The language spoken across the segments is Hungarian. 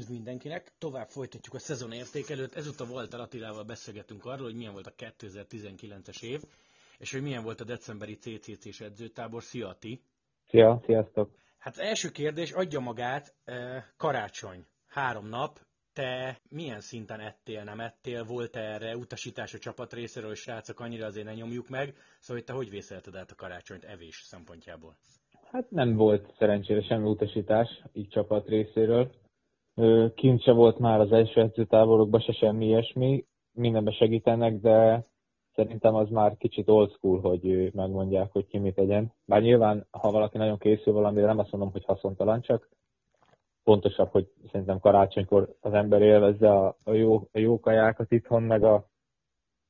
Üdv mindenkinek! Tovább folytatjuk a szezon értékelőt. Ezúttal volt Attilával beszélgetünk arról, hogy milyen volt a 2019-es év, és hogy milyen volt a decemberi CCC-s edzőtábor. Szia, Ati! Szia, sziasztok! Hát az első kérdés adja magát, karácsony, három nap, te milyen szinten ettél, nem ettél, volt -e erre utasítás a csapat részéről, hogy srácok, annyira azért ne nyomjuk meg, szóval hogy te hogy vészelted át a karácsonyt evés szempontjából? Hát nem volt szerencsére semmi utasítás így csapat részéről. Kint se volt már az első edzőtáborokban se semmi ilyesmi, mindenbe segítenek, de szerintem az már kicsit old school, hogy megmondják, hogy ki mit tegyen. Bár nyilván, ha valaki nagyon készül valamire, nem azt mondom, hogy haszontalan, csak fontosabb, hogy szerintem karácsonykor az ember élvezze a, a, jó, a jó kajákat itthon, meg a,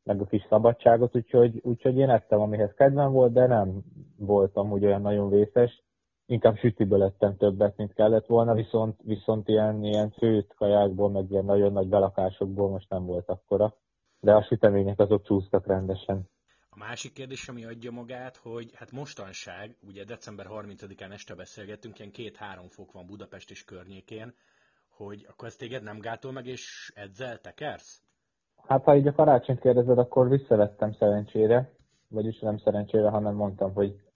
meg a kis szabadságot, úgyhogy, úgyhogy én ettem, amihez kedvem volt, de nem voltam úgy olyan nagyon vészes. Inkább sütiből lettem többet, mint kellett volna, viszont, viszont ilyen, ilyen főt kajákból, meg ilyen nagyon nagy belakásokból most nem volt akkora. De a sütemények azok csúsztak rendesen. A másik kérdés, ami adja magát, hogy hát mostanság, ugye december 30-án este beszélgettünk, ilyen két-három fok van Budapest és környékén, hogy akkor ezt téged nem gátol meg, és edzel, tekersz? Hát ha így a karácsonyt kérdezed, akkor visszavettem szerencsére, vagyis nem szerencsére, hanem mondtam, hogy,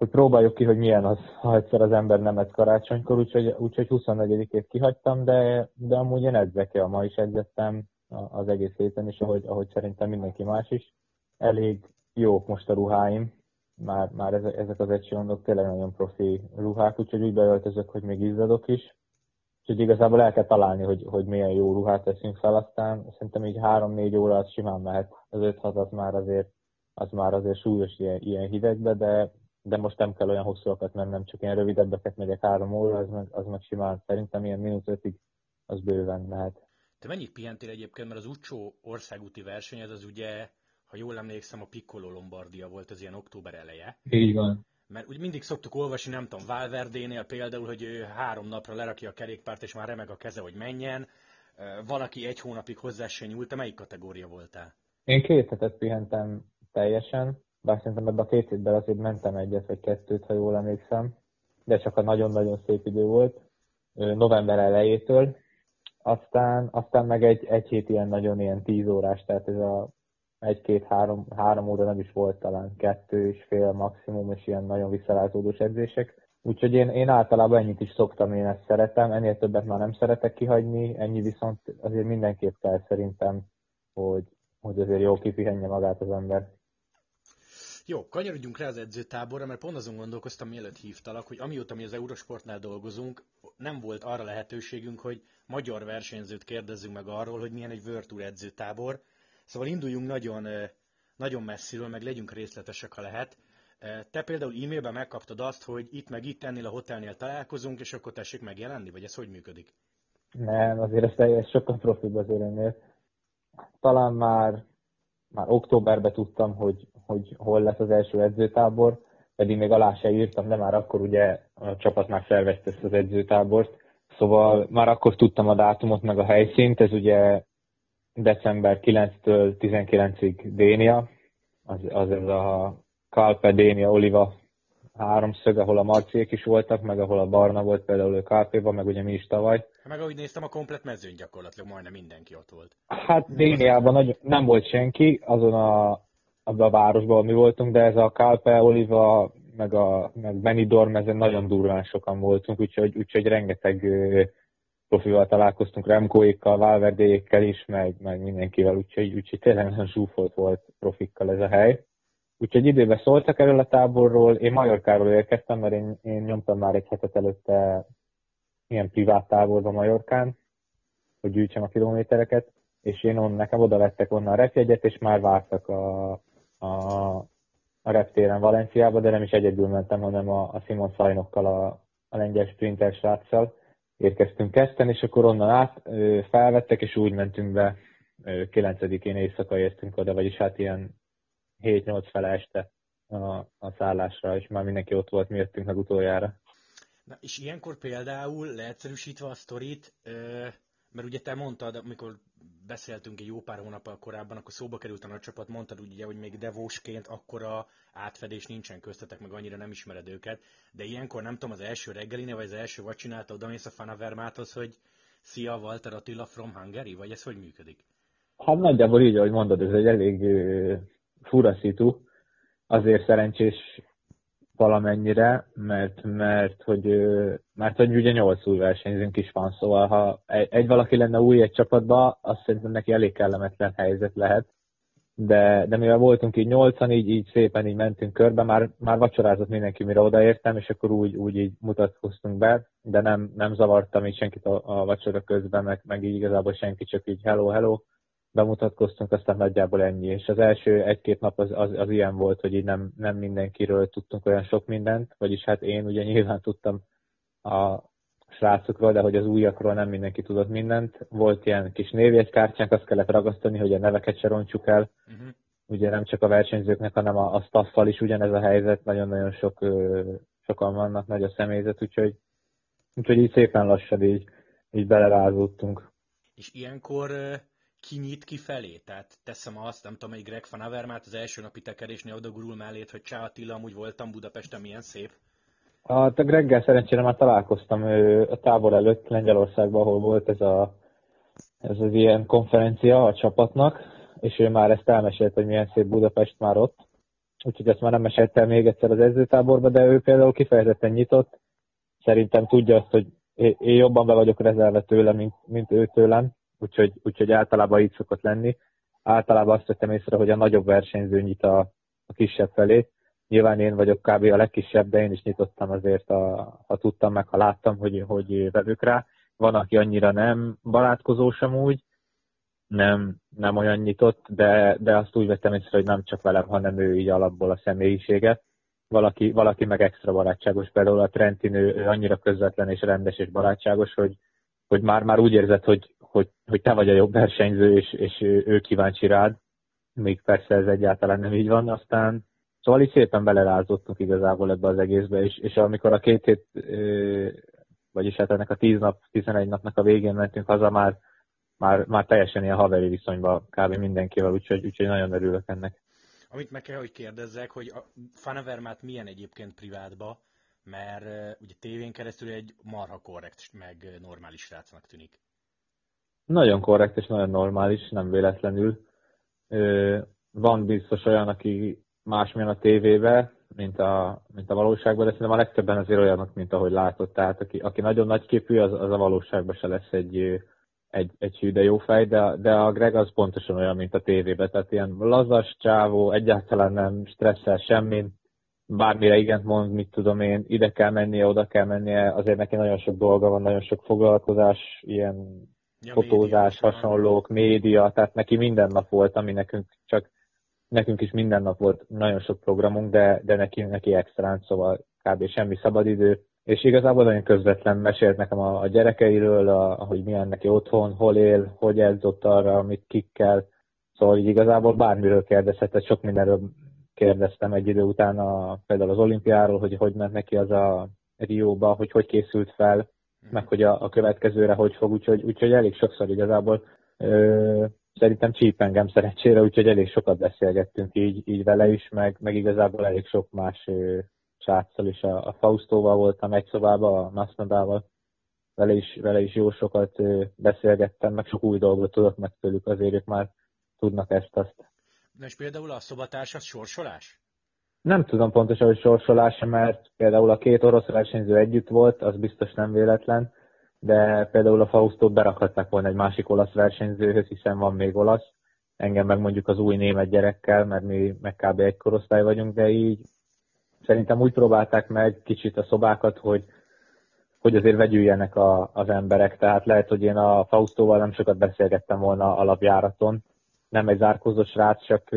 hogy próbáljuk ki, hogy milyen az, ha egyszer az ember nem edz karácsonykor, úgyhogy, úgyhogy 24-ét kihagytam, de, de amúgy én edzek el, ma is edzettem az egész héten, és ahogy, ahogy szerintem mindenki más is. Elég jók most a ruháim, már, már ezek az egységondok tényleg nagyon profi ruhák, úgyhogy úgy beöltözök, hogy még izzadok is. Úgyhogy igazából el kell találni, hogy, hogy milyen jó ruhát teszünk fel, aztán szerintem így 3-4 óra az simán mehet. Az 5 az már azért, az már azért súlyos ilyen, ilyen hidegbe, de, de most nem kell olyan hosszúakat mennem, csak ilyen rövidebbeket megyek 3 óra, az meg, az meg simán szerintem ilyen mínusz 5-ig az bőven mehet. Te mennyit pihentél egyébként, mert az Ucsó országúti verseny, az, az ugye, ha jól emlékszem, a Piccolo Lombardia volt az ilyen október eleje. Így van. Mert úgy mindig szoktuk olvasni, nem tudom, Valverdénél például, hogy ő három napra lerakja a kerékpárt, és már remeg a keze, hogy menjen. Valaki egy hónapig hozzá se nyúlt. Te melyik kategória voltál? Én két hetet pihentem teljesen, bár szerintem ebben a két hétben azért mentem egyet vagy kettőt, ha jól emlékszem, de csak a nagyon-nagyon szép idő volt, november elejétől, aztán, aztán meg egy, egy hét ilyen nagyon ilyen tíz órás, tehát ez a egy-két-három három óra nem is volt talán, kettő és fél maximum, és ilyen nagyon visszalázódós edzések. Úgyhogy én, én általában ennyit is szoktam, én ezt szeretem, ennél többet már nem szeretek kihagyni, ennyi viszont azért mindenképp kell szerintem, hogy, hogy azért jó kipihenje magát az ember. Jó, kanyarodjunk rá az edzőtáborra, mert pont azon gondolkoztam, mielőtt hívtalak, hogy amióta mi az Eurosportnál dolgozunk, nem volt arra lehetőségünk, hogy magyar versenyzőt kérdezzünk meg arról, hogy milyen egy Tour edzőtábor. Szóval induljunk nagyon, nagyon messziről, meg legyünk részletesek, ha lehet. Te például e-mailben megkaptad azt, hogy itt meg itt ennél a hotelnél találkozunk, és akkor tessék megjelenni, vagy ez hogy működik? Nem, azért ez, ez sokkal profibb azért ennél. Talán már, már októberben tudtam, hogy, hogy hol lesz az első edzőtábor, pedig még alá se írtam, de már akkor ugye a csapat már szervezte ezt az edzőtábort. Szóval már akkor tudtam a dátumot, meg a helyszínt, ez ugye december 9-től 19-ig Dénia, az, az ez a Kalpe, Dénia, Oliva háromszög, ahol a Marciék is voltak, meg ahol a Barna volt például a Kalpéban, meg ugye mi is tavaly. Meg ahogy néztem, a komplet mezőn gyakorlatilag majdnem mindenki ott volt. Hát Déniában nagy, nem volt senki, azon a, abban a városban, mi voltunk, de ez a Kalpe, Oliva, meg, a, meg Benidorm, ezen nagyon durván sokan voltunk, úgyhogy, úgyhogy rengeteg profival találkoztunk, Remkóékkal, Valverdéjékkel is, meg, meg mindenkivel, úgyhogy, úgyhogy tényleg nagyon zsúfolt volt profikkal ez a hely. Úgyhogy időben szóltak erről a táborról, én Majorkáról érkeztem, mert én, én nyomtam már egy hetet előtte ilyen privát táborba Majorkán, hogy gyűjtsem a kilométereket, és én on, nekem oda vettek onnan a repjegyet, és már vártak a, a, a reptéren Valenciába, de nem is egyedül mentem, hanem a, a Simon Szajnokkal, a, a lengyel sprinter sráccal, érkeztünk Kesten, és akkor onnan át felvettek, és úgy mentünk be, 9-én éjszaka értünk oda, vagyis hát ilyen 7-8 fele este a, a szállásra, és már mindenki ott volt, mi jöttünk meg utoljára. Na, és ilyenkor például leegyszerűsítve a sztorit, mert ugye te mondtad, amikor beszéltünk egy jó pár hónappal korábban, akkor szóba került a nagy csapat, mondtad ugye, hogy még devósként akkora átfedés nincsen köztetek, meg annyira nem ismered őket, de ilyenkor nem tudom, az első reggelinél, vagy az első vacsinálta oda mész a Fanavermáthoz, hogy Szia, Walter Attila from Hungary, vagy ez hogy működik? Hát nagyjából így, ahogy mondod, ez egy elég fura szitu. Azért szerencsés valamennyire, mert, mert hogy, mert hogy ugye nyolc új versenyzőnk is van, szóval ha egy, valaki lenne új egy csapatba, azt szerintem neki elég kellemetlen helyzet lehet. De, de mivel voltunk így nyolcan, így, így szépen így mentünk körbe, már, már vacsorázott mindenki, mire odaértem, és akkor úgy, úgy így mutatkoztunk be, de nem, nem zavartam így senkit a, a vacsora közben, meg, meg így igazából senki, csak így hello, hello bemutatkoztunk, aztán nagyjából ennyi. És az első egy-két nap az, az, az ilyen volt, hogy így nem, nem mindenkiről tudtunk olyan sok mindent, vagyis hát én ugye nyilván tudtam a srácokról, de hogy az újakról nem mindenki tudott mindent. Volt ilyen kis névjegykártyánk, azt kellett ragasztani, hogy a neveket se roncsuk el. Uh-huh. Ugye nem csak a versenyzőknek, hanem a, a staffal is ugyanez a helyzet, nagyon-nagyon sok, sokan vannak, nagy a személyzet, úgyhogy, úgyhogy így szépen lassan így, így belerázódtunk. És ilyenkor kinyit kifelé. Tehát teszem azt, nem tudom, hogy Greg van Avermaet az első napi tekerésnél oda gurul mellét, hogy Csá Attila, amúgy voltam Budapesten, milyen szép. Hát a Greggel szerencsére már találkoztam a tábor előtt Lengyelországban, ahol volt ez, a, ez az ilyen konferencia a csapatnak, és ő már ezt elmesélt, hogy milyen szép Budapest már ott. Úgyhogy ezt már nem mesélte még egyszer az edzőtáborba, de ő például kifejezetten nyitott. Szerintem tudja azt, hogy én jobban be vagyok rezelve tőle, mint, mint ő tőlem, úgyhogy, úgyhogy általában így szokott lenni. Általában azt vettem észre, hogy a nagyobb versenyző nyit a, a kisebb felé. Nyilván én vagyok kb. a legkisebb, de én is nyitottam azért, a, ha tudtam meg, ha láttam, hogy, hogy vevük rá. Van, aki annyira nem barátkozó sem úgy, nem, nem olyan nyitott, de, de azt úgy vettem észre, hogy nem csak velem, hanem ő így alapból a személyiséget. Valaki, valaki meg extra barátságos, például a Trentin ő, ő annyira közvetlen és rendes és barátságos, hogy, hogy már, már úgy érzed, hogy, hogy, hogy te vagy a jobb versenyző, és, és ő, kíváncsi rád, még persze ez egyáltalán nem így van, aztán szóval így szépen belerázottunk igazából ebbe az egészbe, és, és amikor a két hét, vagyis hát ennek a tíz nap, tizenegy napnak a végén mentünk haza, már, már, már teljesen ilyen haveri viszonyban kb. mindenkivel, úgyhogy, úgyhogy nagyon örülök ennek. Amit meg kell, hogy kérdezzek, hogy a Fanavermát milyen egyébként privátba, mert ugye tévén keresztül egy marha korrekt, meg normális srácnak tűnik. Nagyon korrekt és nagyon normális, nem véletlenül. Van biztos olyan, aki másmilyen a tévébe, mint a, mint a valóságban, de szerintem a legtöbben azért olyanok, mint ahogy látott. Tehát aki, aki nagyon nagyképű, az, az a valóságban se lesz egy, egy, egy hű, de jó fej, de, de a Greg az pontosan olyan, mint a tévében. Tehát ilyen lazas csávó, egyáltalán nem stresszel semmin, bármire igent mond, mit tudom én, ide kell mennie, oda kell mennie, azért neki nagyon sok dolga van, nagyon sok foglalkozás, ilyen ja, fotózás, média, hasonlók, média, tehát neki minden nap volt, ami nekünk csak, nekünk is minden nap volt nagyon sok programunk, de, de neki, neki extrán, szóval kb. semmi szabadidő, és igazából nagyon közvetlen mesélt nekem a, a gyerekeiről, a, hogy milyen neki otthon, hol él, hogy edzott arra, mit kikkel, szóval így igazából bármiről kérdezhetett, sok mindenről kérdeztem egy idő után a, például az olimpiáról, hogy hogy ment neki az a Rióba, hogy hogy készült fel. Meg hogy a, a következőre hogy fog, úgyhogy, úgyhogy elég sokszor igazából ö, szerintem csíp engem szerencsére, úgyhogy elég sokat beszélgettünk így, így vele is, meg, meg igazából elég sok más ö, csáccal is. A, a Faustóval voltam egy szobában, a Masnodával, vele is, vele is jó sokat ö, beszélgettem, meg sok új dolgot tudok meg tőlük, azért ők már tudnak ezt-azt. Na és például a szobatárs az sorsolás? Nem tudom pontosan, hogy sorsolás, mert például a két orosz versenyző együtt volt, az biztos nem véletlen, de például a Faustot berakhatták volna egy másik olasz versenyzőhöz, hiszen van még olasz. Engem meg mondjuk az új német gyerekkel, mert mi meg kb. egy korosztály vagyunk, de így szerintem úgy próbálták meg kicsit a szobákat, hogy, hogy azért vegyüljenek a, az emberek. Tehát lehet, hogy én a Faustóval nem sokat beszélgettem volna alapjáraton, nem egy zárkózó srác, csak,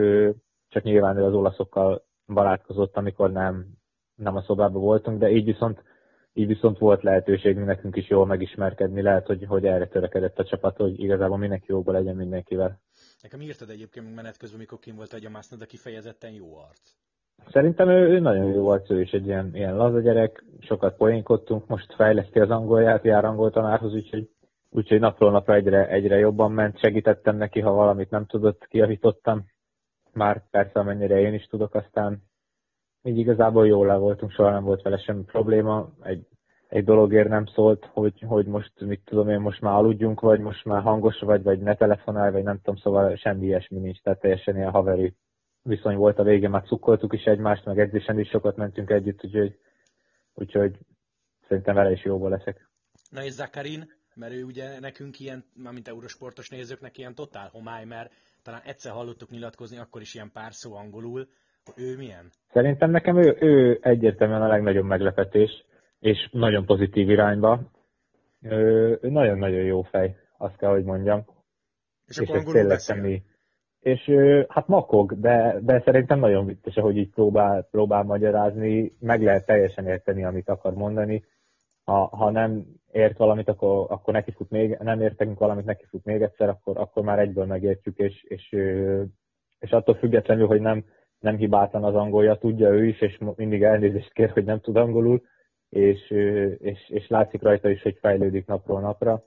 csak nyilván ő az olaszokkal barátkozott, amikor nem, nem a szobában voltunk, de így viszont, így viszont volt lehetőségünk nekünk is jól megismerkedni, lehet, hogy, hogy erre törekedett a csapat, hogy igazából mindenki jóban legyen mindenkivel. Nekem írtad egyébként menet közben, mikor kim volt a Másznod, de kifejezetten jó arc. Szerintem ő, ő nagyon jó arc, ő is egy ilyen, ilyen laza gyerek, sokat poénkodtunk, most fejleszti az angolját, jár angol tanárhoz, úgyhogy úgyhogy napról napra egyre, egyre jobban ment, segítettem neki, ha valamit nem tudott, kiavítottam. Már persze, amennyire én is tudok, aztán így igazából jól le voltunk, soha nem volt vele semmi probléma. Egy, egy dologért nem szólt, hogy, hogy most, mit tudom én, most már aludjunk, vagy most már hangos vagy, vagy ne telefonálj, vagy nem tudom, szóval semmi ilyesmi nincs, tehát teljesen ilyen haveri viszony volt a végén, már cukkoltuk is egymást, meg edzésen is sokat mentünk együtt, úgyhogy, úgyhogy szerintem vele is jóból leszek. Na és Zakarin, mert ő ugye nekünk ilyen, mint eurosportos nézőknek ilyen totál homály, mert talán egyszer hallottuk nyilatkozni, akkor is ilyen pár szó angolul, ő milyen? Szerintem nekem ő, ő egyértelműen a legnagyobb meglepetés, és nagyon pozitív irányba. Ő, ő nagyon-nagyon jó fej, azt kell, hogy mondjam. És, és angolul beszél? Semmi. És hát makog, de, de szerintem nagyon vicces, ahogy így próbál, próbál magyarázni, meg lehet teljesen érteni, amit akar mondani. Ha, ha nem ért valamit, akkor, akkor neki fut még, nem értünk valamit, neki fut még egyszer, akkor, akkor már egyből megértjük, és, és, és attól függetlenül, hogy nem, nem hibátlan az angolja, tudja ő is, és mindig elnézést kér, hogy nem tud angolul, és, és, és látszik rajta is, hogy fejlődik napról napra.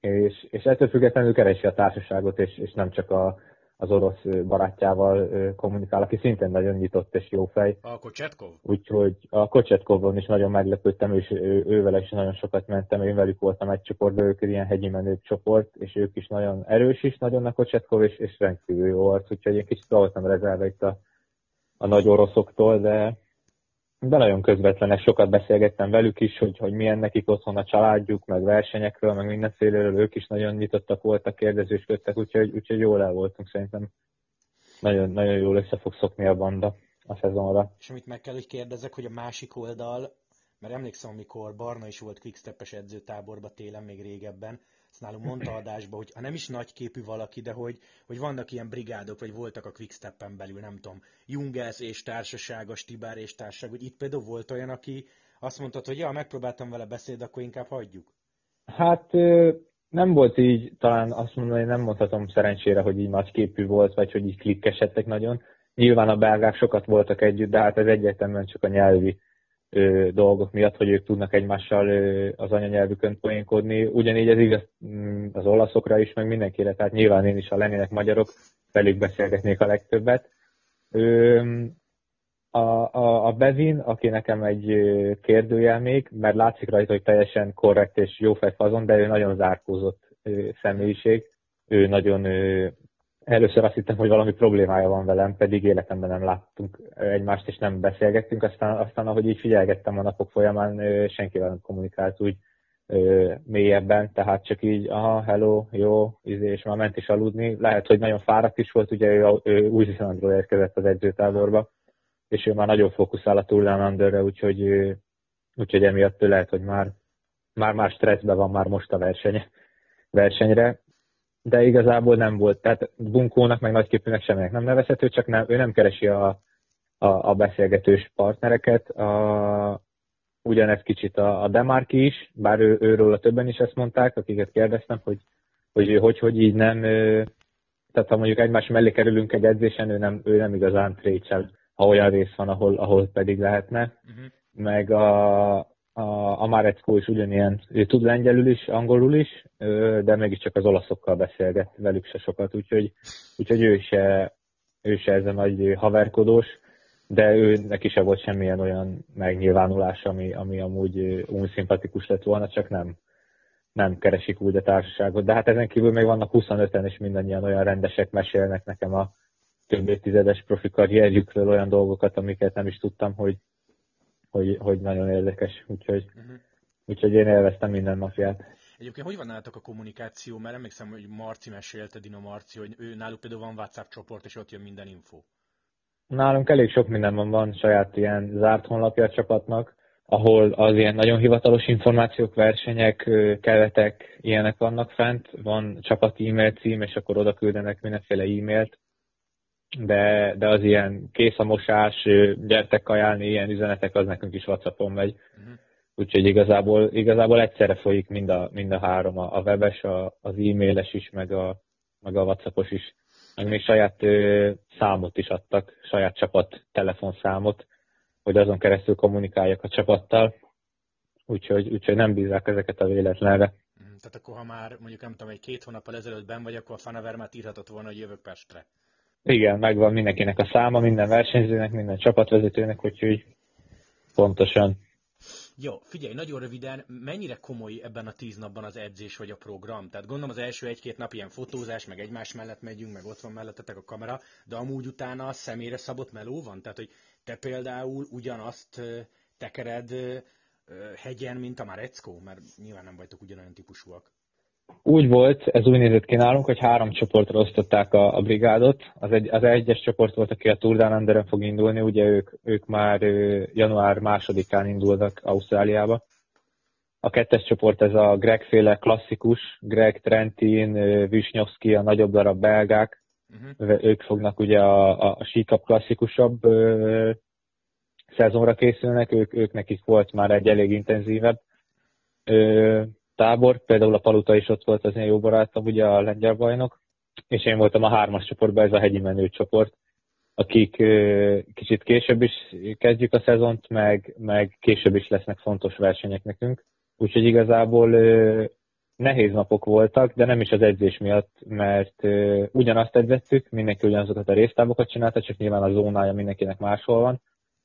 És, és ettől függetlenül keresi a társaságot, és, és nem csak a, az orosz barátjával kommunikál, aki szintén nagyon nyitott és jó fej. A Kocsetkov? Úgyhogy a Kocsetkovon is nagyon meglepődtem, és ővel is nagyon sokat mentem, én velük voltam egy csoportban, ők ilyen hegyi menők csoport, és ők is nagyon erős is, nagyon a Kocsetkov, és, és rendkívül jó arc, úgyhogy egy kicsit voltam rezelve itt a, a nagy oroszoktól, de, de nagyon közvetlenek, sokat beszélgettem velük is, hogy, hogy milyen nekik otthon a családjuk, meg versenyekről, meg mindenféleről, ők is nagyon nyitottak voltak, kérdezősködtek, úgyhogy, úgyhogy jól el voltunk szerintem. Nagyon, nagyon jól össze fog szokni a banda a szezonra. És amit meg kell, hogy kérdezek, hogy a másik oldal, mert emlékszem, amikor Barna is volt quickstep-es edzőtáborba télen még régebben, ezt nálunk mondta adásba, hogy ha nem is nagyképű valaki, de hogy, hogy vannak ilyen brigádok, vagy voltak a Quickstep-en belül, nem tudom, Jungels és társasága, Stibár és társaság, hogy itt például volt olyan, aki azt mondta, hogy ja, megpróbáltam vele beszélni, akkor inkább hagyjuk. Hát nem volt így, talán azt mondom, hogy nem mondhatom szerencsére, hogy így nagyképű volt, vagy hogy így klikkesedtek nagyon. Nyilván a belgák sokat voltak együtt, de hát ez egyértelműen csak a nyelvi ö, dolgok miatt, hogy ők tudnak egymással ö, az anyanyelvükön poénkodni. Ugyanígy ez igaz mm, az olaszokra is, meg mindenkire, tehát nyilván én is, ha lennének magyarok, velük beszélgetnék a legtöbbet. A, a, a Bevin, aki nekem egy kérdőjel még, mert látszik rajta, hogy teljesen korrekt és jó fejfazon, de ő nagyon zárkózott személyiség. Ő nagyon Először azt hittem, hogy valami problémája van velem, pedig életemben nem láttunk egymást, és nem beszélgettünk. Aztán, aztán ahogy így figyelgettem a napok folyamán, senkivel nem kommunikált úgy mélyebben, tehát csak így, aha, hello, jó, izé, és már ment is aludni. Lehet, hogy nagyon fáradt is volt, ugye ő, ő Új-Zélandról érkezett az edzőtáborba, és ő már nagyon fókuszál a Tour úgyhogy, úgyhogy emiatt lehet, hogy már, már, már stresszben van már most a verseny, versenyre, de igazából nem volt. Tehát bunkónak, meg nagyképűnek semminek nem nevezhető, csak nem, ő nem keresi a, a, a beszélgetős partnereket. A, ugyanez kicsit a, a Demarki is, bár ő, őről a többen is ezt mondták, akiket kérdeztem, hogy hogy, hogy, hogy így nem, tehát ha mondjuk egymás mellé kerülünk egy edzésen, ő nem, ő nem igazán trécsel, ha olyan rész van, ahol, ahol pedig lehetne. Uh-huh. Meg a, a, a Marecko is ugyanilyen, ő tud lengyelül is, angolul is, de mégiscsak az olaszokkal beszélget, velük se sokat, úgyhogy, úgyhogy ő se, ő se ez a nagy haverkodós, de ő neki se volt semmilyen olyan megnyilvánulás, ami, ami amúgy úgy szimpatikus lett volna, csak nem, nem keresik úgy a társaságot. De hát ezen kívül még vannak 25-en, és mindannyian olyan rendesek mesélnek nekem a több évtizedes profi karrierjükről olyan dolgokat, amiket nem is tudtam, hogy hogy, hogy nagyon érdekes, úgyhogy, uh-huh. úgyhogy én élveztem minden napját. Egyébként hogy van nálatok a kommunikáció? Mert emlékszem, hogy Marci mesélte, Dino Marci, hogy ő náluk például van WhatsApp csoport, és ott jön minden info. Nálunk elég sok minden van, van saját ilyen zárt honlapja a csapatnak, ahol az ilyen nagyon hivatalos információk, versenyek, keretek, ilyenek vannak fent. Van csapati e-mail cím, és akkor oda küldenek mindenféle e-mailt, de, de az ilyen kész a mosás, gyertek kajálni, ilyen üzenetek, az nekünk is Whatsappon megy. Uh-huh. Úgyhogy igazából, igazából egyszerre folyik mind a, mind a három, a webes, a, az e-mailes is, meg a, meg a Whatsappos is. Meg még saját ö, számot is adtak, saját csapat telefonszámot, hogy azon keresztül kommunikáljak a csapattal. Úgyhogy, úgyhogy nem bízák ezeket a véletlenre. Mhm, tehát akkor, ha már mondjuk nem tudom, egy két hónappal ezelőtt ben vagy, akkor a Fanavermát írhatott volna, hogy jövök Pestre. Igen, megvan mindenkinek a száma, minden versenyzőnek, minden csapatvezetőnek, úgyhogy pontosan. Jó, figyelj, nagyon röviden, mennyire komoly ebben a tíz napban az edzés vagy a program? Tehát gondolom az első egy-két nap ilyen fotózás, meg egymás mellett megyünk, meg ott van mellettetek a kamera, de amúgy utána személyre szabott meló van? Tehát, hogy te például ugyanazt tekered hegyen, mint a Mareckó? Mert nyilván nem vagytok ugyanolyan típusúak. Úgy volt, ez úgy nézett ki nálunk, hogy három csoportra osztották a, a brigádot. Az, egy, az egyes csoport volt, aki a Tour Down under fog indulni, ugye ők, ők már január másodikán indultak Ausztráliába. A kettes csoport ez a Greg féle klasszikus, Greg Trentin, Visnyovski, a nagyobb darab belgák. Uh-huh. Ők fognak ugye a, a, a síkap klasszikusabb ö, szezonra készülnek, ők, ők nekik volt már egy elég intenzívebb ö, tábor, például a Paluta is ott volt az én jó barátom, ugye a lengyel bajnok, és én voltam a hármas csoportban, ez a hegyi menő csoport, akik kicsit később is kezdjük a szezont, meg, meg később is lesznek fontos versenyek nekünk. Úgyhogy igazából nehéz napok voltak, de nem is az edzés miatt, mert ugyanazt edzettük, mindenki ugyanazokat a résztábokat csinálta, csak nyilván a zónája mindenkinek máshol van,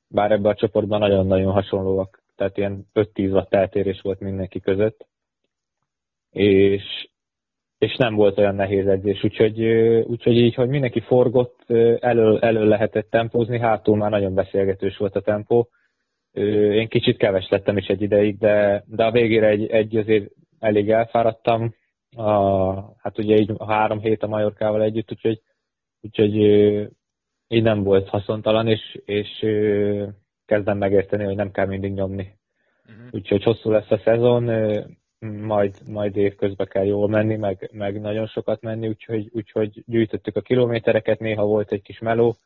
bár ebben a csoportban nagyon-nagyon hasonlóak, tehát ilyen 5-10 watt eltérés volt mindenki között és, és nem volt olyan nehéz edzés, úgyhogy, úgyhogy így, hogy mindenki forgott, elő, elő lehetett tempózni, hátul már nagyon beszélgetős volt a tempó. Én kicsit keves lettem is egy ideig, de, de a végére egy, egy azért elég elfáradtam. A, hát ugye így a három hét a Majorkával együtt, úgyhogy, úgyhogy így nem volt haszontalan, és, és kezdem megérteni, hogy nem kell mindig nyomni. Uh-huh. Úgyhogy hosszú lesz a szezon, majd, majd évközben kell jól menni, meg, meg nagyon sokat menni, úgyhogy, úgyhogy gyűjtöttük a kilométereket, néha volt egy kis meló,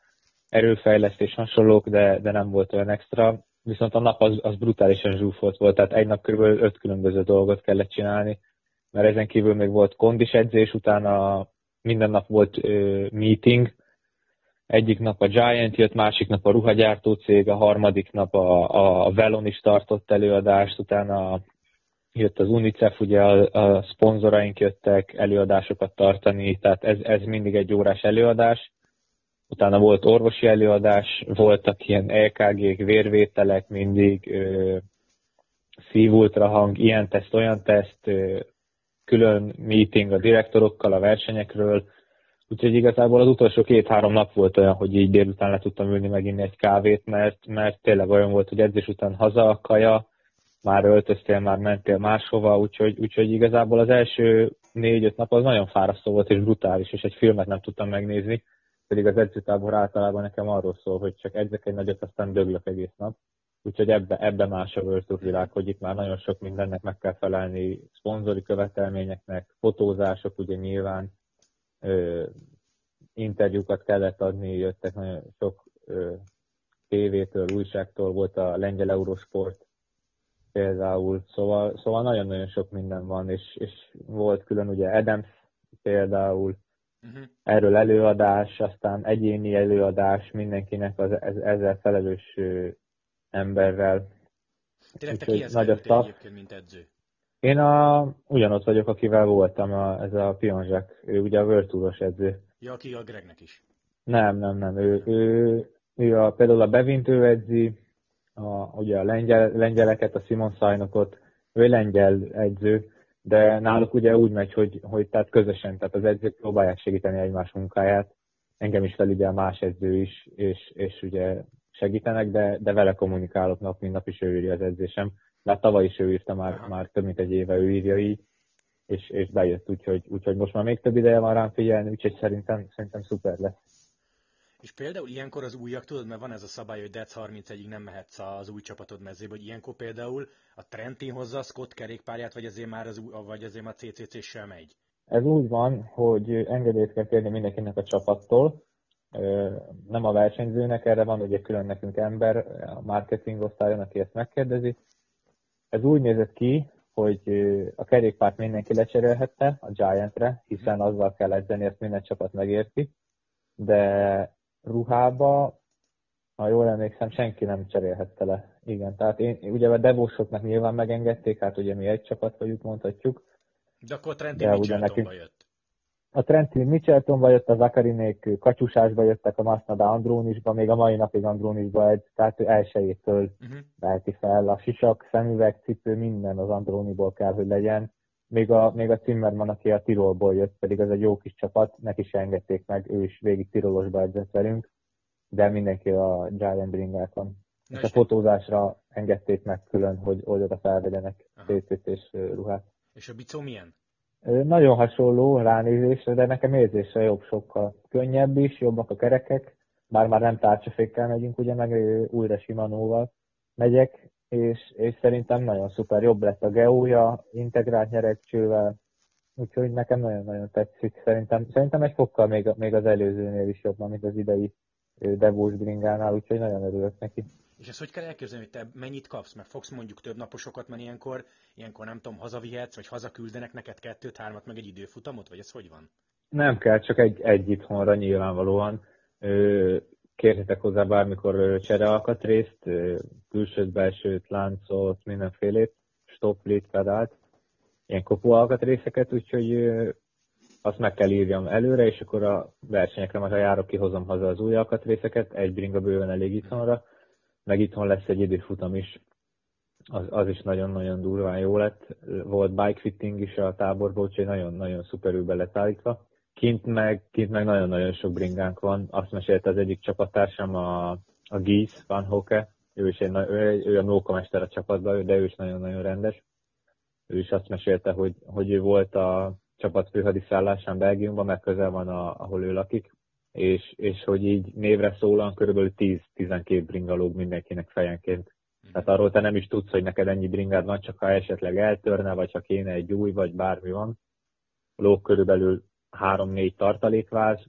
erőfejlesztés hasonlók, de, de nem volt olyan extra. Viszont a nap az, az brutálisan zsúfolt volt, tehát egy nap kb. öt különböző dolgot kellett csinálni, mert ezen kívül még volt kondis edzés, utána minden nap volt ö, meeting, egyik nap a Giant jött, másik nap a ruhagyártó cég, a harmadik nap a, a Velon is tartott előadást, utána jött az UNICEF, ugye a, a szponzoraink jöttek előadásokat tartani, tehát ez, ez mindig egy órás előadás. Utána volt orvosi előadás, voltak ilyen EKG-k, vérvételek mindig, ö, szívultrahang, ilyen teszt, olyan teszt, ö, külön meeting a direktorokkal a versenyekről, Úgyhogy igazából az utolsó két-három nap volt olyan, hogy így délután le tudtam ülni meginni egy kávét, mert, mert tényleg olyan volt, hogy edzés után haza a kaja, már öltöztél, már mentél máshova, úgyhogy, úgyhogy igazából az első négy-öt nap az nagyon fárasztó volt és brutális, és egy filmet nem tudtam megnézni, pedig az edzőtábor általában nekem arról szól, hogy csak edzek egy nagyot, aztán döglök egész nap. Úgyhogy ebbe, ebbe más a World világ, hogy itt már nagyon sok mindennek meg kell felelni, szponzori követelményeknek, fotózások ugye nyilván, ö, interjúkat kellett adni, jöttek nagyon sok ö, tévétől, újságtól, volt a lengyel Eurosport például, szóval, szóval nagyon-nagyon sok minden van, és, és volt külön ugye Adams például, uh-huh. erről előadás, aztán egyéni előadás mindenkinek az ez, ezzel felelős emberrel. Tényleg te kihez nagy a egyébként, mint edző? Én a, ugyanott vagyok, akivel voltam, a, ez a Pionzsák, ő ugye a Tour-os edző. Ja, aki a Gregnek is. Nem, nem, nem, ő, ő, ő a, például a Bevint ő edzi, a, ugye a lengyel, lengyeleket, a Simon Sajnokot, ő lengyel edző, de náluk ugye úgy megy, hogy, hogy tehát közösen, tehát az edzők próbálják segíteni egymás munkáját, engem is felügyel más edző is, és, és ugye segítenek, de, de vele kommunikálok nap, mint nap is ő írja az edzésem. Hát tavaly is ő írta, már, már több mint egy éve ő írja így, és, és bejött, úgyhogy, úgyhogy most már még több ideje van rám figyelni, úgyhogy szerintem, szerintem szuper lesz. És például ilyenkor az újak, tudod, mert van ez a szabály, hogy Dec 31-ig nem mehetsz az új csapatod mezébe, hogy ilyenkor például a Trentin hozza a Scott kerékpárját, vagy azért már, az, vagy azért már CCC-sel megy? Ez úgy van, hogy engedélyt kell kérni mindenkinek a csapattól, nem a versenyzőnek, erre van ugye külön nekünk ember, a marketing osztályon, aki ezt megkérdezi. Ez úgy nézett ki, hogy a kerékpárt mindenki lecserélhette a Giantre, hiszen azzal kell edzeni, ezt minden csapat megérti, de ruhába, ha jól emlékszem, senki nem cserélhette le. Igen, tehát én, ugye a devósoknak nyilván megengedték, hát ugye mi egy csapat vagyunk, mondhatjuk. De akkor Trentin nekünk, jött? a Trentin Micheltonba jött, a Zakarinék Katyusásba jöttek, a Masnada Andrónisba, még a mai napig Andrónisba egy, tehát elsőjétől uh-huh. veheti fel. A sisak, szemüveg, cipő, minden az Andróniból kell, hogy legyen. Még a, még a Zimmermann, aki a Tirolból jött, pedig az egy jó kis csapat, neki is engedték meg, ő is végig Tirolosba edzett velünk, de mindenki a Giant Bringákon. És a fotózásra engedték meg külön, hogy, oda felvegyenek és ruhát. És a bicó milyen? Nagyon hasonló ránézésre, de nekem érzésre jobb sokkal. Könnyebb is, jobbak a kerekek, bár már nem tárcsafékkel megyünk, ugye meg újra Simanóval megyek, és, és szerintem nagyon szuper, jobb lett a geója, integrált nyerekcsővel, úgyhogy nekem nagyon-nagyon tetszik. Szerintem, szerintem egy fokkal még, még az előzőnél is jobb, mint az idei Devós bringánál, úgyhogy nagyon örülök neki. És ezt hogy kell elképzelni, hogy te mennyit kapsz? Mert fogsz mondjuk több naposokat, mert ilyenkor, ilyenkor nem tudom, hazavihetsz, vagy hazaküldenek neked kettőt, hármat, meg egy időfutamot, vagy ez hogy van? Nem kell, csak egy, egy itthonra nyilvánvalóan. Kérhetek hozzá bármikor cserealkatrészt, külsőt, belsőt, láncot, mindenfélét, stoplit, pedált, ilyen kopó alkatrészeket, úgyhogy azt meg kell írjam előre, és akkor a versenyekre majd, ha járok, kihozom haza az új alkatrészeket, egy bringa bőven elég itthonra, meg itthon lesz egy időfutam is, az, az is nagyon-nagyon durván jó lett. Volt bike fitting is a táborból, úgyhogy nagyon-nagyon szuperül be lett. Kint meg, kint meg nagyon-nagyon sok bringánk van. Azt mesélte az egyik csapattársam, a, a Gies Van Hoke, ő, is egy, ő, ő a nókamester a csapatban, de ő is nagyon-nagyon rendes. Ő is azt mesélte, hogy, hogy ő volt a csapat főhadiszállásán Belgiumban, mert közel van, a, ahol ő lakik, és, és hogy így névre szólan körülbelül 10-12 bringa lóg mindenkinek fejenként. Tehát arról te nem is tudsz, hogy neked ennyi bringád van, csak ha esetleg eltörne, vagy ha kéne egy új, vagy bármi van. Lóg körülbelül 3-4 tartalékváz,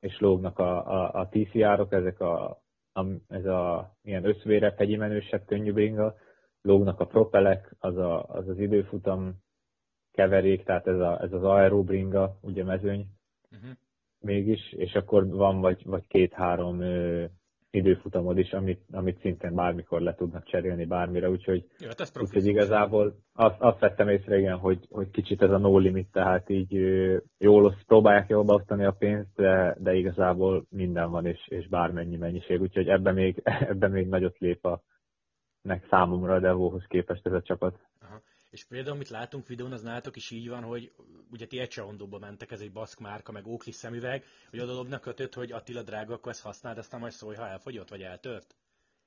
és lógnak a, a, a TCR-ok, ezek a, a, ez a ilyen összvérebb, hegyi menősebb, könnyű bringa, lógnak a propelek, az, a, az az időfutam keverék, tehát ez, a, ez az aerobringa, ugye mezőny, uh-huh mégis, és akkor van vagy, vagy két-három időfutamod is, amit, amit szintén bármikor le tudnak cserélni bármire, úgyhogy, Jó, hát úgyhogy igazából azt, azt vettem észre, igen, hogy, hogy kicsit ez a no limit, tehát így jól próbálják jól beosztani a pénzt, de, de igazából minden van, és, és bármennyi mennyiség, úgyhogy ebben még, ebben még nagyot lép a nek számomra a Devóhoz képest ez a csapat. És például, amit látunk videón, az nálatok is így van, hogy ugye ti Ecseondóba mentek, ez egy baszk márka, meg Oakley szemüveg, hogy oda dobnak kötött, hogy Attila drága, akkor ezt használd, aztán majd szólj, ha elfogyott, vagy eltört?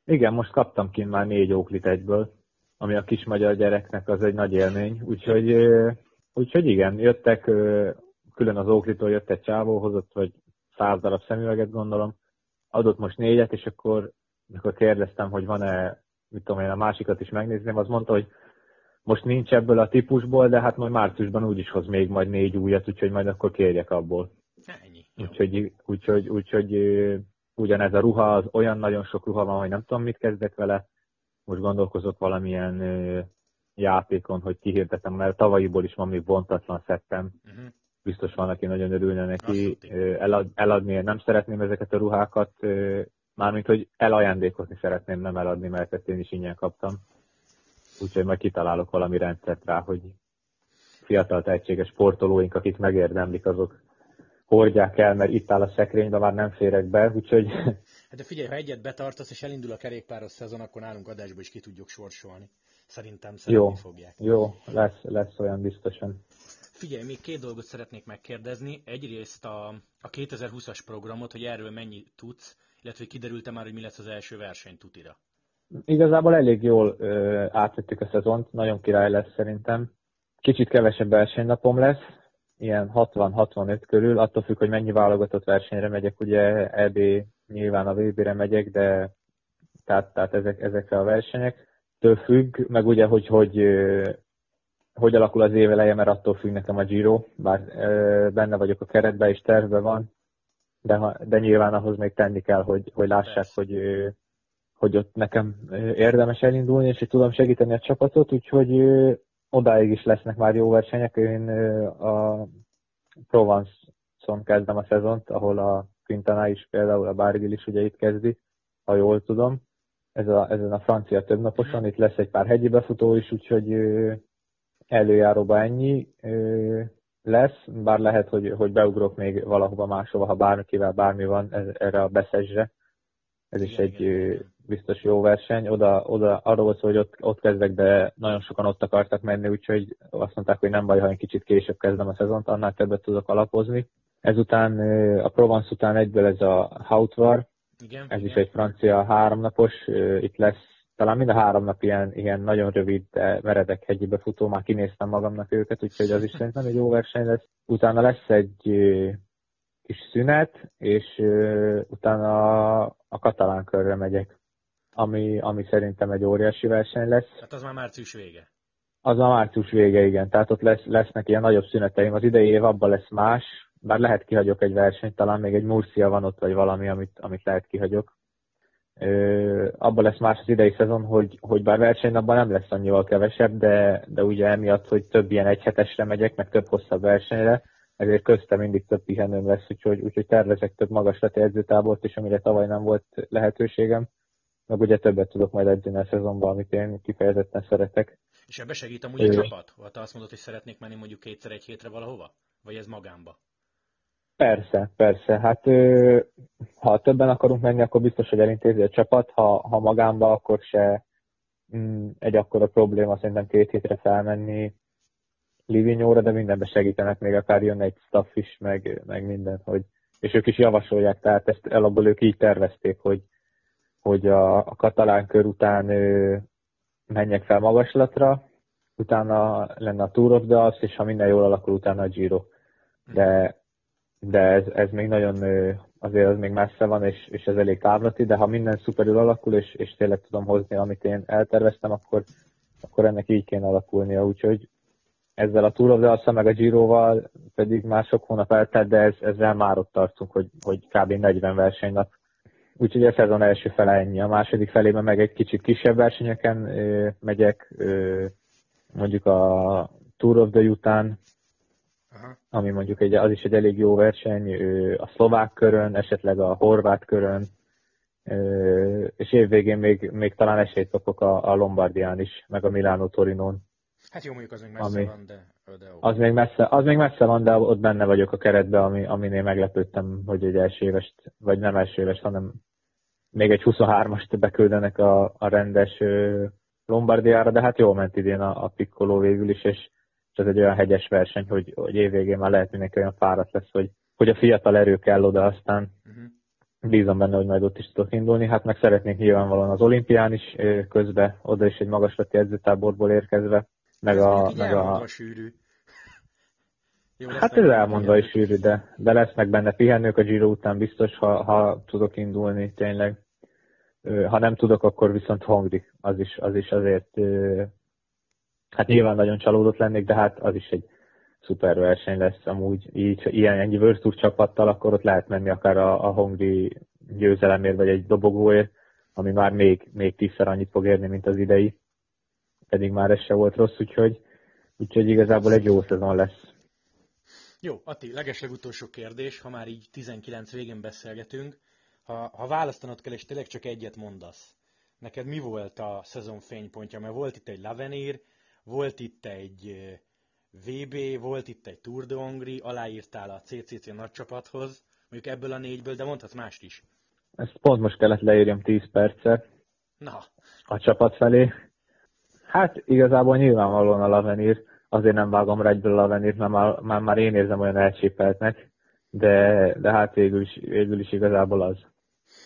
Igen, most kaptam kint már négy Oakley egyből, ami a kis magyar gyereknek az egy nagy élmény, úgyhogy, úgyhogy igen, jöttek, külön az Oakley-tól jött egy csávó, hozott, hogy száz darab szemüveget gondolom, adott most négyet, és akkor, akkor kérdeztem, hogy van-e, mit tudom én, a másikat is megnézném, az mondta, hogy most nincs ebből a típusból, de hát majd márciusban úgyis hoz még majd négy újat, úgyhogy majd akkor kérjek abból. Ennyi. Úgyhogy, úgyhogy, úgyhogy ugyanez a ruha, az olyan nagyon sok ruha van, hogy nem tudom, mit kezdek vele. Most gondolkozok valamilyen játékon, hogy kihirdetem, mert tavalyiból is van még bontatlan szettem. Uh-huh. Biztos van, aki nagyon örülne neki. Elad, eladni, nem szeretném ezeket a ruhákat, mármint, hogy elajándékozni szeretném, nem eladni, mert ezt én is ingyen kaptam úgyhogy majd kitalálok valami rendszert rá, hogy fiatal tehetséges sportolóink, akik megérdemlik, azok hordják el, mert itt áll a szekrénybe, már nem férek be, úgyhogy... Hát de figyelj, ha egyet betartasz, és elindul a kerékpáros szezon, akkor nálunk adásba is ki tudjuk sorsolni. Szerintem szeretni jó, fogják. Jó, lesz, lesz olyan biztosan. Figyelj, még két dolgot szeretnék megkérdezni. Egyrészt a, a 2020-as programot, hogy erről mennyi tudsz, illetve kiderült-e már, hogy mi lesz az első verseny tutira? Igazából elég jól ö, átvettük a szezont, nagyon király lesz szerintem. Kicsit kevesebb versenynapom lesz, ilyen 60-65 körül, attól függ, hogy mennyi válogatott versenyre megyek, ugye EB nyilván a VB-re megyek, de tehát, tehát ezek, ezekre a versenyek. Től függ, meg ugye, hogy hogy, hogy alakul az év eleje, mert attól függ nekem a Giro, bár benne vagyok a keretben és tervben van, de, de nyilván ahhoz még tenni kell, hogy, hogy lássák, Persze. hogy hogy ott nekem érdemes elindulni, és hogy tudom segíteni a csapatot, úgyhogy odáig is lesznek már jó versenyek. Én a Provence-on kezdem a szezont, ahol a Quintana is például, a Bargil is ugye itt kezdi, ha jól tudom. Ez a, ezen a francia többnaposon, itt lesz egy pár hegyi befutó is, úgyhogy előjáróba ennyi. lesz, bár lehet, hogy, hogy beugrok még valahova máshova, ha bárkivel bármi van erre a beszezsre. Ez is egy. Biztos jó verseny. Oda, oda arról volt szó, hogy ott, ott kezdek, de nagyon sokan ott akartak menni, úgyhogy azt mondták, hogy nem baj, ha egy kicsit később kezdem a szezont, annál többet tudok alapozni. Ezután a Provence után egyből ez a Hautvar, igen, ez igen. is egy francia háromnapos, itt lesz talán mind a három nap ilyen, ilyen nagyon rövid, de meredek hegyibe futó, már kinéztem magamnak őket, úgyhogy az is szerintem egy jó verseny lesz. Utána lesz egy kis szünet, és utána a katalán körre megyek, ami, ami szerintem egy óriási verseny lesz. Hát az már március vége. Az a március vége, igen. Tehát ott lesz, lesznek ilyen nagyobb szüneteim. Az idei év abban lesz más, bár lehet kihagyok egy versenyt, talán még egy Murcia van ott, vagy valami, amit, amit lehet kihagyok abban lesz más az idei szezon, hogy, hogy bár versenynapban nem lesz annyival kevesebb, de, de ugye emiatt, hogy több ilyen egyhetesre megyek, meg több hosszabb versenyre, ezért köztem mindig több pihenőm lesz, úgyhogy, úgyhogy tervezek több magaslati edzőtábort is, amire tavaly nem volt lehetőségem. Meg ugye többet tudok majd edzeni a szezonban, amit én kifejezetten szeretek. És ebbe segít amúgy a csapat? Ha te azt mondod, hogy szeretnék menni mondjuk kétszer egy hétre valahova? Vagy ez magámba? Persze, persze. Hát ha többen akarunk menni, akkor biztos, hogy elintézi a csapat. Ha, ha magámba, akkor se mm, egy akkora probléma szerintem két hétre felmenni Livinyóra, de mindenben segítenek, még akár jön egy staff is, meg, meg minden, hogy, és ők is javasolják, tehát ezt alapból ők így tervezték, hogy, hogy a, a katalán kör után ö, menjek fel magaslatra, utána lenne a Tour of the Alps, és ha minden jól alakul, utána a Giro. De de ez, ez még nagyon, azért az még messze van, és, és ez elég távlati, de ha minden szuperül alakul, és, és tényleg tudom hozni, amit én elterveztem, akkor, akkor ennek így kéne alakulnia, úgyhogy ezzel a Tour of the meg a Giroval pedig már sok hónap eltelt, de ez, ezzel már ott tartunk, hogy, hogy kb. 40 versenynap. Úgyhogy a szezon első fele ennyi. A második felében meg egy kicsit kisebb versenyeken ö, megyek, ö, mondjuk a Tour of the után, Aha. ami mondjuk egy, az is egy elég jó verseny, a szlovák körön, esetleg a horvát körön, és évvégén még, még talán esélyt kapok a, a Lombardián is, meg a Milánó Torinón. Hát jó, mondjuk az még messze ami, van, de. Az még, messze, az még messze van, de ott benne vagyok a keretben, ami, aminél meglepődtem, hogy egy első éves, vagy nem első éves, hanem még egy 23-ast beküldenek a, a rendes Lombardiára, de hát jól ment idén a, a Piccolo végül is, és és ez egy olyan hegyes verseny, hogy, hogy évvégén már lehet mindenki olyan fáradt lesz, hogy, hogy a fiatal erő kell oda, aztán uh-huh. bízom benne, hogy majd ott is tudok indulni. Hát meg szeretnénk nyilvánvalóan az olimpián is közbe, oda is egy magaslati edzőtáborból érkezve, meg a... Meg a... sűrű. Jó, hát ez elmondva is sűrű, de, de lesznek benne pihenők a Giro után biztos, ha, ha tudok indulni tényleg. Ha nem tudok, akkor viszont Hongri, az is, az is azért Hát nyilván nagyon csalódott lennék, de hát az is egy szuper verseny lesz amúgy. Így, ilyen ennyi World csapattal, akkor ott lehet menni akár a, a Hongri győzelemért, vagy egy dobogóért, ami már még, még tízszer annyit fog érni, mint az idei. Pedig már ez se volt rossz, úgyhogy, úgyhogy igazából egy jó szezon lesz. Jó, Ati, legeslegutolsó kérdés, ha már így 19 végén beszélgetünk. Ha, ha választanod kell, és tényleg csak egyet mondasz, neked mi volt a szezon fénypontja? Mert volt itt egy Lavenir, volt itt egy VB, volt itt egy Tour de Hongri, aláírtál a CCC nagycsapathoz, mondjuk ebből a négyből, de mondhatsz mást is. Ezt pont most kellett leírjam 10 percet. Na. A csapat felé. Hát igazából nyilvánvalóan a Lavenir, azért nem vágom rá egyből a Lavenir, mert már, már, már én érzem olyan elcsépeltnek, de, de hát végül is, végül is igazából az.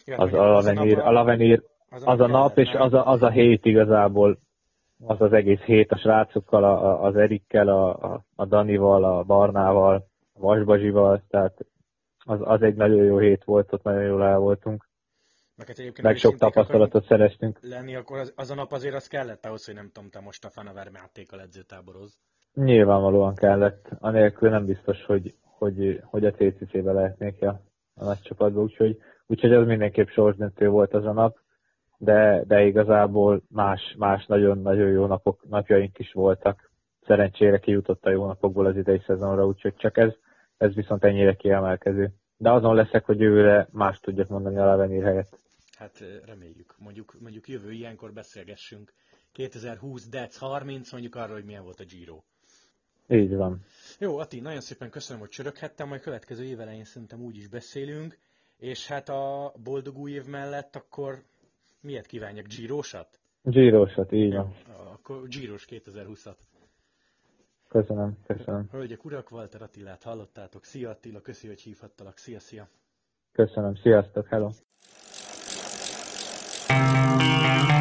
Ja, az, a Lavenir, a Lavenir, az, az a nap és az a, az a hét igazából az az egész hét a srácokkal, a, az Erikkel, a, a, a Danival, a Barnával, a Vasbazsival, tehát az, az egy nagyon jó hét volt, ott nagyon jól el voltunk. Meg, hát Meg sok tapasztalatot szereztünk. Lenni, akkor az, az, a nap azért az kellett ahhoz, hogy nem tudom, te most a Fanaver játékkal edzőtáboroz. Nyilvánvalóan kellett. Anélkül nem biztos, hogy, hogy, hogy a TCC-be lehetnék a, a nagy csapatba, úgyhogy, úgyhogy az mindenképp sorsdöntő volt az a nap de, de igazából más, más nagyon-nagyon jó napok, napjaink is voltak. Szerencsére kijutott a jó napokból az idei szezonra, úgyhogy csak ez, ez viszont ennyire kiemelkező. De azon leszek, hogy jövőre más tudjak mondani a Lavenir helyett. Hát reméljük. Mondjuk, mondjuk jövő ilyenkor beszélgessünk. 2020 Dec 30, mondjuk arról, hogy milyen volt a Giro. Így van. Jó, Ati, nagyon szépen köszönöm, hogy csöröghettem, majd következő év elején szerintem úgy is beszélünk, és hát a boldog új év mellett akkor miért kívánjak? Gyírósat? Gyírósat, így van. Akkor Gyíros 2020-at. Köszönöm, köszönöm. Hölgyek, urak, Walter Attilát hallottátok. Szia Attila, köszi, hogy hívhattalak. Szia, szia. Köszönöm, sziasztok, hello. Música